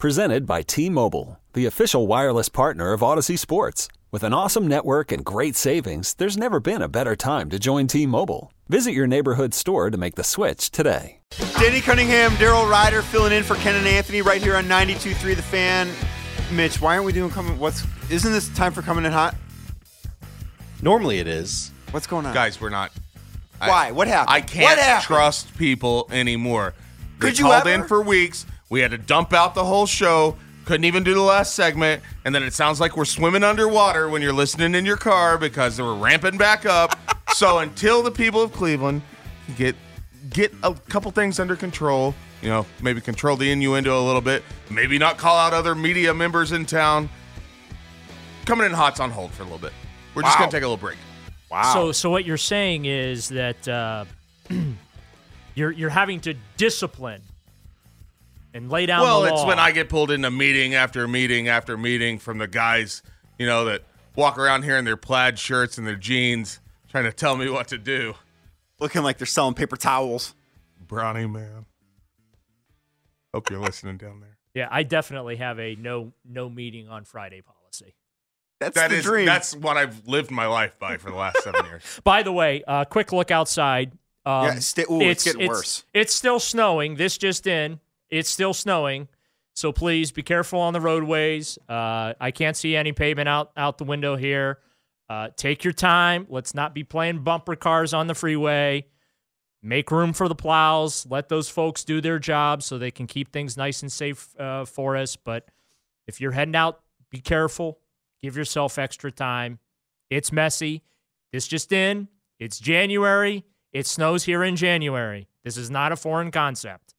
Presented by T-Mobile, the official wireless partner of Audacy Sports. With an awesome network and great savings, there's never been a better time to join T-Mobile. Visit your neighborhood store to make the switch today. Danny Cunningham, Daryl Ryder filling in for Ken and Anthony right here on 92.3 The Fan. Mitch, why aren't we doing coming? What's isn't this time for coming in hot? Normally it is. What's going on, guys? We're not. Why? I, what happened? I can't what happened? trust people anymore. They Could you called ever? in for weeks. We had to dump out the whole show. Couldn't even do the last segment, and then it sounds like we're swimming underwater when you're listening in your car because they were ramping back up. so until the people of Cleveland get get a couple things under control, you know, maybe control the innuendo a little bit, maybe not call out other media members in town. Coming in hot's on hold for a little bit. We're just Wow. gonna take a little break. Wow. So, so what you're saying is that uh, you're you're having to discipline and lay down. Well, the it's when I get pulled into meeting after meeting after meeting from the guys, you know, that walk around here in their plaid shirts and their jeans, trying to tell me what to do. looking like they're selling paper towels. Brownie man. Hope you're listening down there. Yeah, I definitely have a no no meeting on Friday policy. That's That the is dream. that's what I've lived my life by for the last seven years. By the way, uh, quick look outside. Um, Yeah, sti- ooh, it's getting worse. It's still snowing. This just in. It's still snowing. So please be careful on the roadways. Uh, I can't see any pavement out out the window here. Uh, take your time. Let's not be playing bumper cars on the freeway. Make room for the plows. Let those folks do their job so they can keep things nice and safe uh, for us. But if you're heading out, be careful. Give yourself extra time. It's messy. This just in. It's January. It snows here in January. This is not a foreign concept.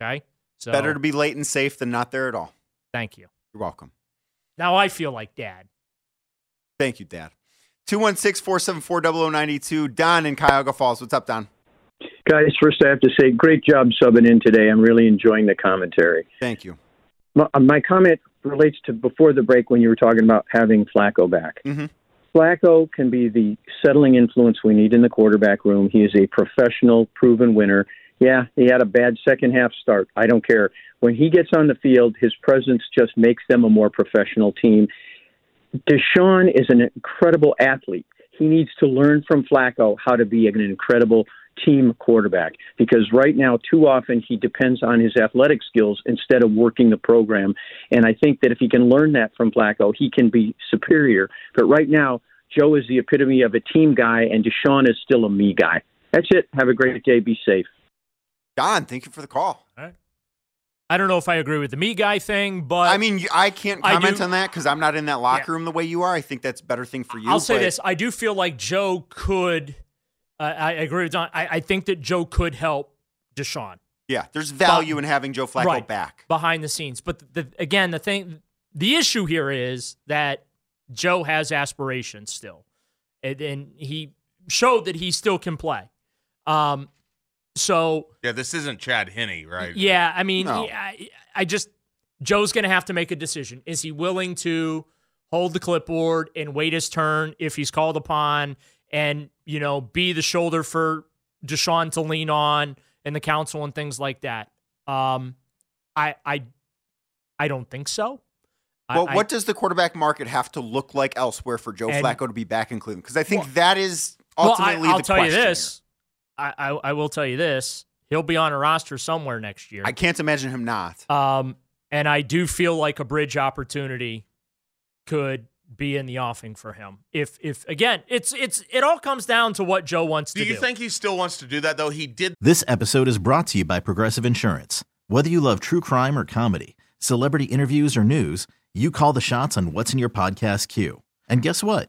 Okay? So Better to be late and safe than not there at all. thank you. You're welcome. Now I feel like dad. Thank you, Dad. 216 474 0092. Don in Cuyahoga Falls. What's up, Don? Guys, first I have to say, great job subbing in today. I'm really enjoying the commentary. Thank you. My, uh, my comment relates to before the break when you were talking about having Flacco back. Mhm. Flacco can be the settling influence we need in the quarterback room. He is a professional, proven winner. Yeah, he had a bad second half start. I don't care. When he gets on the field, his presence just makes them a more professional team. Deshaun is an incredible athlete. He needs to learn from Flacco how to be an incredible team quarterback because right now, too often, he depends on his athletic skills instead of working the program. And I think that if he can learn that from Flacco, he can be superior. But right now, Joe is the epitome of a team guy, and Deshaun is still a me guy. That's it. Have a great day. Be safe. Don, thank you for the call. I don't know if I agree with the me guy thing, but I mean, I can't comment do- on that because I'm not in that locker Yeah. room the way you are. I think that's a better thing for you. I'll say but- this: I do feel like Joe could. Uh, I agree with Don. I, I think that Joe could help Deshaun Yeah, there's value in having Joe Flacco right, back. behind the scenes. But the, again, the thing, the issue here is that Joe has aspirations still, and, and he showed that he still can play. Um, so Yeah, this isn't Chad Henne, right? Yeah, I mean, No. I, I just Joe's going to have to make a decision. Is he willing to hold the clipboard and wait his turn if he's called upon, and you know, be the shoulder for Deshaun to lean on in the council and things like that? Um, I, I, I don't think so. I- Well, I- what does the quarterback market have to look like elsewhere for Joe And- Flacco to be back in Cleveland? Because I think Well- that is well, ultimately I, will the tell you question this. I, I, I will tell you this. He'll be on a roster somewhere next year. I can't imagine him not. Um, and I do feel like a bridge opportunity could be in the offing for him. If if again, it's it's it all comes down to what Joe wants Do to you do. You think he still wants to do that though? He did This episode is brought to you by Progressive Insurance. Whether you love true crime or comedy, celebrity interviews or news, you call the shots on what's in your podcast queue. And guess what?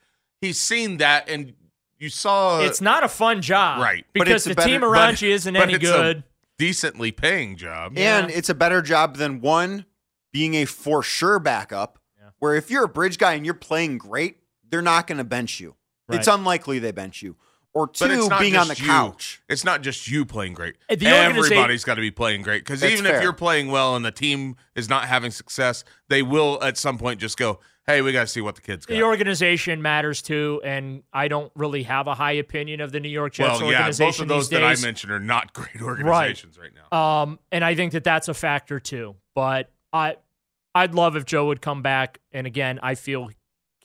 He's seen that, and you saw it's not a fun job, right But Because it's a the better- team but- around you isn't but any it's a good. decently paying job. And Yeah. it's a better job than one being a for sure backup, Yeah. where if you're a bridge guy and you're playing great, they're not going to bench you. It's Right. unlikely they bench you. Or two, But it's not being on the just you. couch. It's not just you playing great. Uh, the organiza- Everybody's got to be playing great because That's even fair. if you're playing well and the team is not having success, they will at some point just go, "Hey, we got to see what the kids got." The organization matters too, and I don't really have a high opinion of the New York Jets well, yeah, organization both of those that I mentioned are not great organizations right, now. Um, and I think that that's a factor too. But I, I'd love if Joe would come back. And again, I feel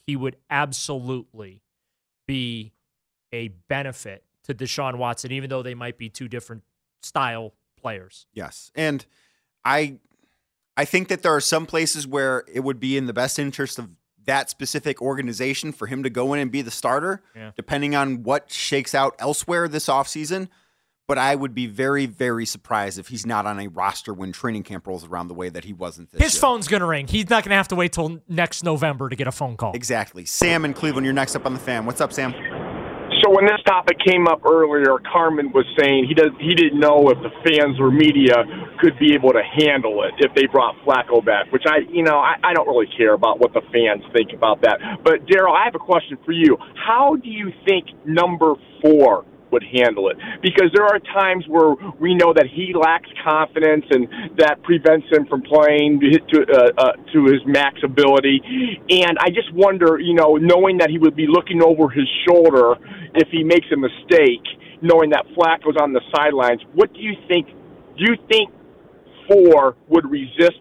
he would absolutely be a benefit to Deshaun Watson, even though they might be two different style players. Yes. And I I think that there are some places where it would be in the best interest of that specific organization for him to go in and be the starter, Yeah. depending on what shakes out elsewhere this offseason. But I would be very, very surprised if he's not on a roster when training camp rolls around the way that he wasn't this His year. phone's gonna ring. He's not gonna have to wait till next November to get a phone call. Exactly. Sam in Cleveland, you're next up on the fan. What's up, Sam? So when this topic came up earlier, Carman was saying he does he didn't know if the fans or media could be able to handle it if they brought Flacco back. Which I, you know, I, I don't really care about what the fans think about that. But Daryl, I have a question for you. How do you think number four would handle it? Because there are times where we know that he lacks confidence and that prevents him from playing to uh, uh, to his max ability. And I just wonder, you know, knowing that he would be looking over his shoulder if he makes a mistake, knowing that Flacco's on the sidelines, what do you think? Do you think four would resist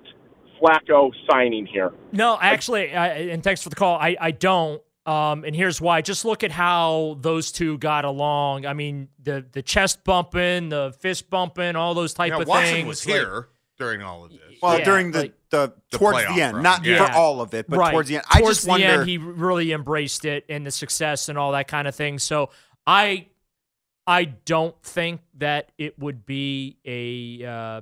Flacco signing here? No, actually, I, and thanks for the call. I, I don't. Um, and here's why. Just look at how those two got along. I mean, the the chest bumping, the fist bumping, all those type Now, of Watson things. was like- here during all of this. Well, Yeah, during the, like- the, The towards the end, run. not Yeah. for all of it, but right. towards the end. I Towards just the wonder. end, he really embraced it and the success and all that kind of thing. So I, I don't think that it would be a. Uh,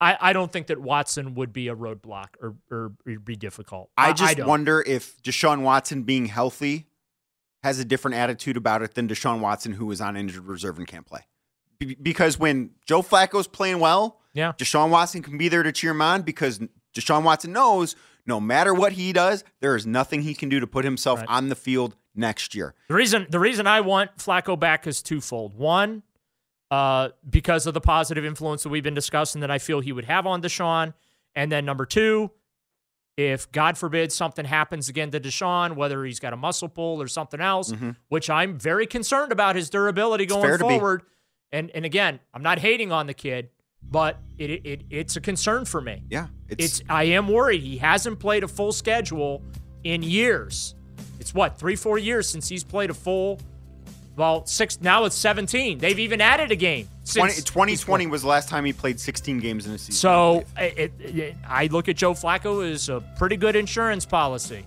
I, I don't think that Watson would be a roadblock or, or be difficult. I just don't. wonder if Deshaun Watson being healthy has a different attitude about it than Deshaun Watson, who is on injured reserve and can't play. Be- because when Joe Flacco's playing well, Yeah. Deshaun Watson can be there to cheer him on because Deshaun Watson knows no matter what he does, there is nothing he can do to put himself Right. on the field next year. The reason the reason I want Flacco back is twofold. One, uh, because of the positive influence that we've been discussing that I feel he would have on Deshaun, and then number two, if God forbid something happens again to Deshaun, whether he's got a muscle pull or something else, which I'm very concerned about his durability Mm-hmm. going forward. And and again, I'm not hating on the kid, but it, it it's a concern for me. Yeah, It's I am worried. He hasn't played a full schedule in years. It's what three, four years since he's played a full. Well, six now it's 17. They've even added a game. 20, 2020 was the last time he played 16 games in a season. So believe. it, it, I look at Joe Flacco as a pretty good insurance policy.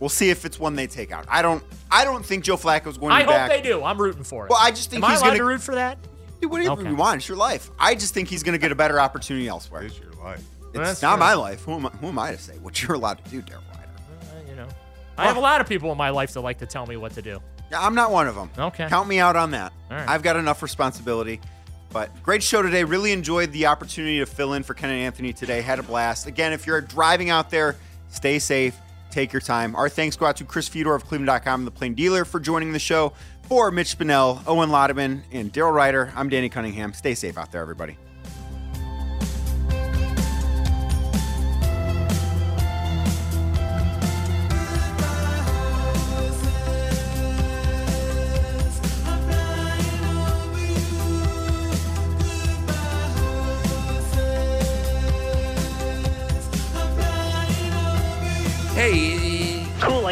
we'll see if it's one they take out. I don't. I don't think Joe Flacco's going to I be hope back. they do. I'm rooting for it. Well, I just think Am he's gonna- root for that? Do whatever Okay. you want. It's your life. I just think he's going to get a better opportunity elsewhere. It's your life. It's That's not true. my life. Who am, I, who am I to say what you're allowed to do, Daryl Ryder? Uh, you know, I have a lot of people in my life that like to tell me what to do. Yeah, I'm not one of them. Okay. Count me out on that. Right. I've got enough responsibility. But great show today. Really enjoyed the opportunity to fill in for Ken and Anthony today. Had a blast. Again, if you're driving out there, stay safe. Take your time. Our thanks go out to Chris Fedor of Cleveland.com the Plain Dealer for joining the show. For Mitch Spinell, Owen Laudeman, and Daryl Ryder, I'm Danny Cunningham. Stay safe out there, everybody.